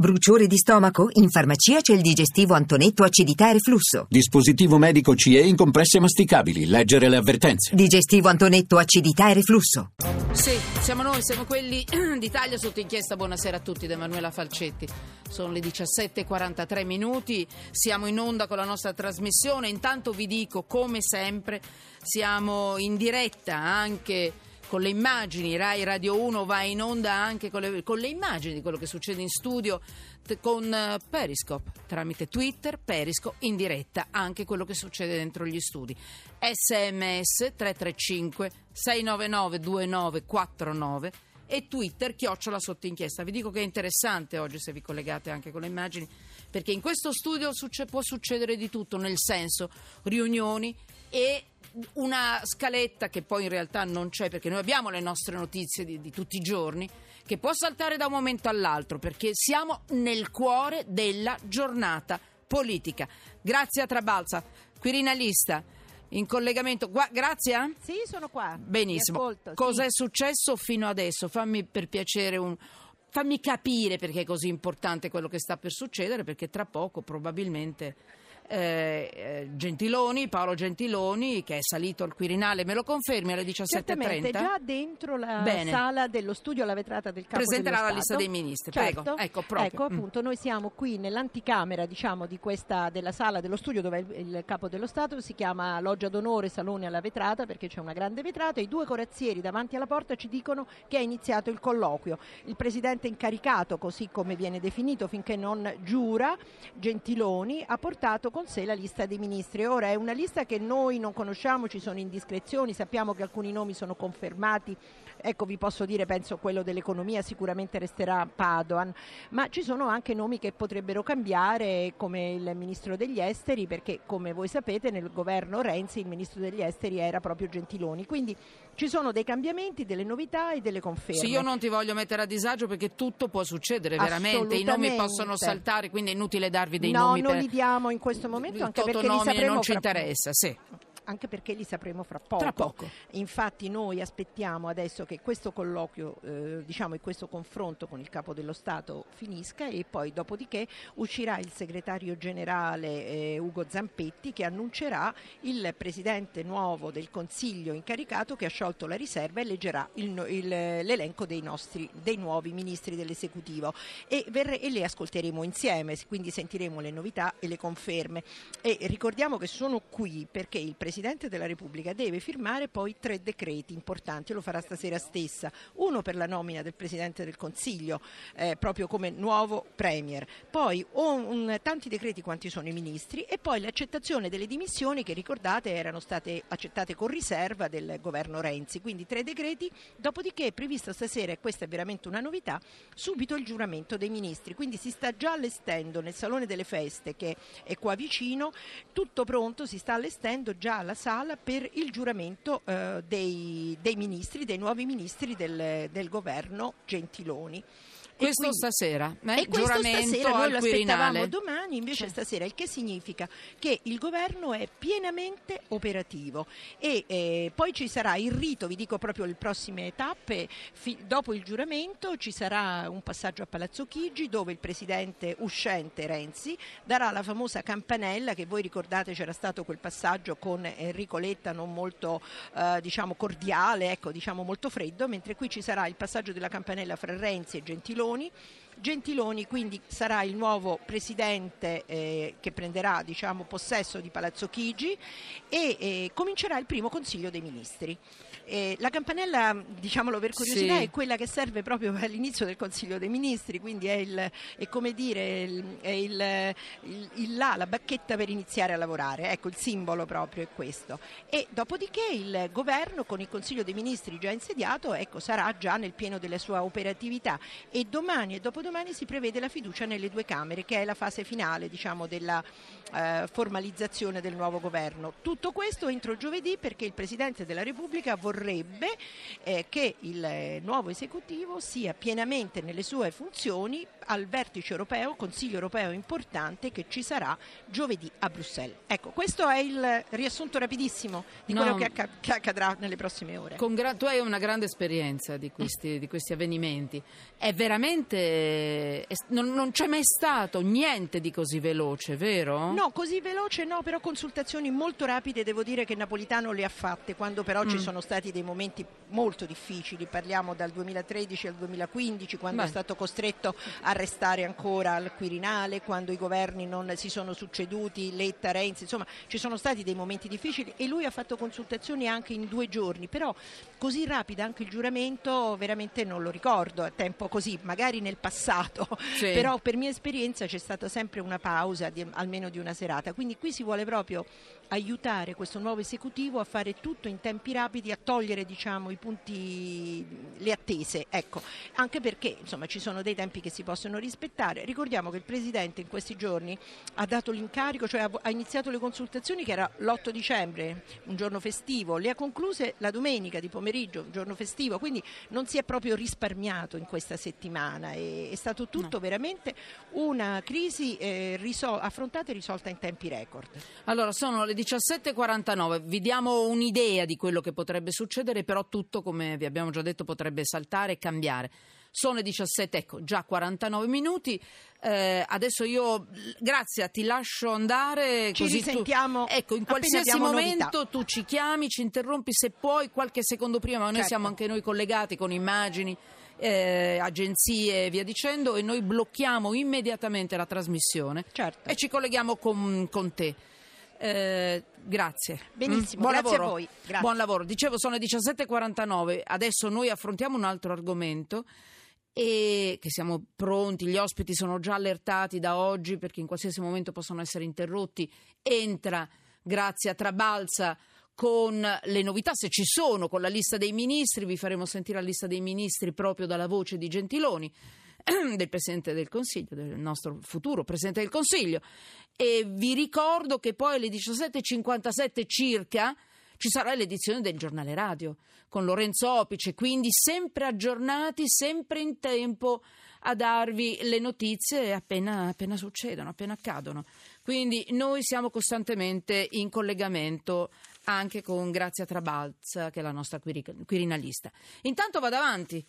Bruciore di stomaco? In farmacia c'è il digestivo Antonetto acidità e reflusso. Dispositivo medico CE in compresse masticabili. Leggere le avvertenze. Digestivo Antonetto acidità e reflusso. Sì, siamo noi, siamo quelli d'Italia sotto inchiesta. Buonasera a tutti da Emanuela Falcetti. Sono le 17.43 minuti, siamo in onda con la nostra trasmissione. Intanto vi dico, come sempre, siamo in diretta anche con le immagini, Rai Radio 1 va in onda anche con le, con le immagini di quello che succede in studio t- con eh, Periscope, tramite Twitter, Periscope in diretta, anche quello che succede dentro gli studi. SMS 335 699 2949 e Twitter chiocciola sotto inchiesta. Vi dico che è interessante oggi se vi collegate anche con le immagini, perché in questo studio succe- può succedere di tutto, nel senso riunioni e una scaletta che poi in realtà non c'è perché noi abbiamo le nostre notizie di, di, tutti i giorni che può saltare da un momento all'altro perché siamo nel cuore della giornata politica. Grazie a Trabalza, Quirinalista in collegamento. Gua- grazie. Sì, sono qua. Benissimo. Ascolto, Cosa sì. è successo fino adesso? Fammi per piacere un fammi capire perché è così importante quello che sta per succedere perché tra poco probabilmente eh, Gentiloni, Paolo Gentiloni, che è salito al Quirinale, me lo confermi alle 17.30? Certamente, già dentro la Bene. sala dello studio alla vetrata del capo Presenterà la lista dei ministri, Certo. prego. Ecco. Ecco, Mm. appunto, noi siamo qui nell'anticamera, diciamo, di questa, della sala dello studio dove il, il capo dello Stato si chiama Loggia d'Onore Salone alla vetrata perché c'è una grande vetrata. I due corazzieri davanti alla porta ci dicono che è iniziato il colloquio. Il presidente incaricato, così come viene definito finché non giura, Gentiloni, ha portato con sé la lista dei ministri. Ora è una lista che noi non conosciamo, ci sono indiscrezioni, sappiamo che alcuni nomi sono confermati. Ecco, vi posso dire, penso quello dell'economia sicuramente resterà Padoan, ma ci sono anche nomi che potrebbero cambiare, come il ministro degli esteri, perché come voi sapete nel governo Renzi il ministro degli esteri era proprio Gentiloni. Quindi ci sono dei cambiamenti, delle novità e delle conferme. Sì, io non ti voglio mettere a disagio perché tutto può succedere veramente, i nomi possono saltare, quindi è inutile darvi dei no, nomi non per li diamo in questo momento anche perché li sapremo non ci fra- interessa, sì. Anche perché li sapremo fra poco. Poco. Infatti noi aspettiamo adesso che questo colloquio, eh, diciamo e questo confronto con il capo dello Stato finisca e poi dopodiché uscirà il segretario generale eh, Ugo Zampetti che annuncerà il presidente nuovo del Consiglio incaricato che ha sciolto la riserva e leggerà il il- l'elenco dei, nostri, dei nuovi ministri dell'esecutivo e, verre- e le ascolteremo insieme, quindi sentiremo le novità e le conferme. E ricordiamo che sono qui perché il Presidente della Repubblica deve firmare poi tre decreti importanti, lo farà stasera stessa, uno per la nomina del Presidente del Consiglio, eh, proprio come nuovo Premier, poi un- un- tanti decreti quanti sono i ministri e poi l'accettazione delle dimissioni che ricordate erano state accettate con riserva del governo Renzi, quindi tre decreti, dopodiché è previsto stasera, e questa è veramente una novità, subito il giuramento dei ministri, quindi si sta già allestendo nel Salone delle Feste che è qua vicino, tutto pronto, si sta allestendo già la sala per il giuramento eh, dei, dei ministri, dei nuovi ministri del, del governo Gentiloni. Questo quindi- stasera, eh? e questo stasera noi lo aspettavamo domani, invece Sì. stasera, il che significa che il governo è pienamente operativo e eh, poi ci sarà il rito, vi dico proprio le prossime tappe, fi- dopo il giuramento ci sarà un passaggio a Palazzo Chigi dove il presidente uscente Renzi darà la famosa campanella che voi ricordate c'era stato quel passaggio con Enrico Letta non molto eh, diciamo cordiale, ecco, diciamo molto freddo, mentre qui ci sarà il passaggio della campanella fra Renzi e Gentiloni. Gentiloni quindi sarà il nuovo presidente eh, che prenderà diciamo, possesso di Palazzo Chigi e eh, comincerà il primo Consiglio dei Ministri. Eh, la campanella, diciamolo per curiosità, Sì. è quella che serve proprio all'inizio del Consiglio dei Ministri, quindi è, il, è come dire il, è il, il- là, la bacchetta per iniziare a lavorare, ecco il simbolo proprio è questo. E dopodiché il governo con il Consiglio dei Ministri già insediato ecco, sarà già nel pieno della sua operatività e domani e dopodomani si prevede la fiducia nelle due Camere che è la fase finale diciamo, della eh, formalizzazione del nuovo governo. Tutto questo entro giovedì perché il Presidente della Repubblica vorrà vorrebbe eh, che il eh, nuovo esecutivo sia pienamente nelle sue funzioni al vertice europeo, Consiglio europeo importante che ci sarà giovedì a Bruxelles. Ecco, questo è il riassunto rapidissimo di No. quello che, acca- che accadrà nelle prossime ore. Gra- tu hai una grande esperienza di questi, di questi avvenimenti. È veramente. è- non, non c'è mai stato niente di così veloce, vero? No, così veloce no, però consultazioni molto rapide devo dire che Napolitano le ha fatte, quando però ci Mm. sono stati dei momenti molto difficili, parliamo dal 2013 al 2015, quando Beh. è stato costretto a restare ancora al Quirinale, quando i governi non si sono succeduti, Letta, Renzi, insomma ci sono stati dei momenti difficili e lui ha fatto consultazioni anche in due giorni, però così rapida anche il giuramento veramente non lo ricordo a tempo così, magari nel passato, Sì. però per mia esperienza c'è stata sempre una pausa di- almeno di una serata, quindi qui si vuole proprio aiutare questo nuovo esecutivo a fare tutto in tempi rapidi, a togliere diciamo, i punti, le attese, ecco. anche perché insomma, ci sono dei tempi che si possono rispettare. Ricordiamo che il Presidente in questi giorni ha dato l'incarico, cioè ha, iniziato le consultazioni che era l'8 dicembre, un giorno festivo, le ha concluse la domenica di pomeriggio, un giorno festivo, quindi non si è proprio risparmiato in questa settimana, è, stato tutto veramente una crisi eh, risol- affrontata e risolta in tempi record. Allora, sono le 17.49, vi diamo un'idea di quello che potrebbe succedere, però tutto, come vi abbiamo già detto, potrebbe saltare e cambiare. Sono le 17, ecco, già 49 minuti. Eh, adesso io, Grazia, ti lascio andare. Ci così risentiamo Tu, ecco, in qualsiasi momento novità. tu ci chiami, ci interrompi se puoi, qualche secondo prima, ma noi Certo. siamo anche noi collegati con immagini. eh, agenzie e via dicendo e noi blocchiamo immediatamente la trasmissione Certo. e ci colleghiamo con, con te. Eh, grazie. Benissimo, Buon grazie a lavoro. voi. Grazie. Buon lavoro. Dicevo, sono le 17.49. Adesso noi affrontiamo un altro argomento e che siamo pronti, gli ospiti sono già allertati da oggi perché in qualsiasi momento possono essere interrotti. Entra, grazie a Trabalza, con le novità, se ci sono, con la lista dei ministri. Vi faremo sentire la lista dei ministri proprio dalla voce di Gentiloni del Presidente del Consiglio, del nostro futuro Presidente del Consiglio. E vi ricordo che poi alle 17.57 circa ci sarà l'edizione del giornale radio con Lorenzo Opice, quindi sempre aggiornati, sempre in tempo a darvi le notizie appena, appena succedono, appena accadono. Quindi noi siamo costantemente in collegamento anche con Grazia Trabalza, che è la nostra quiri- quirinalista. Intanto vado avanti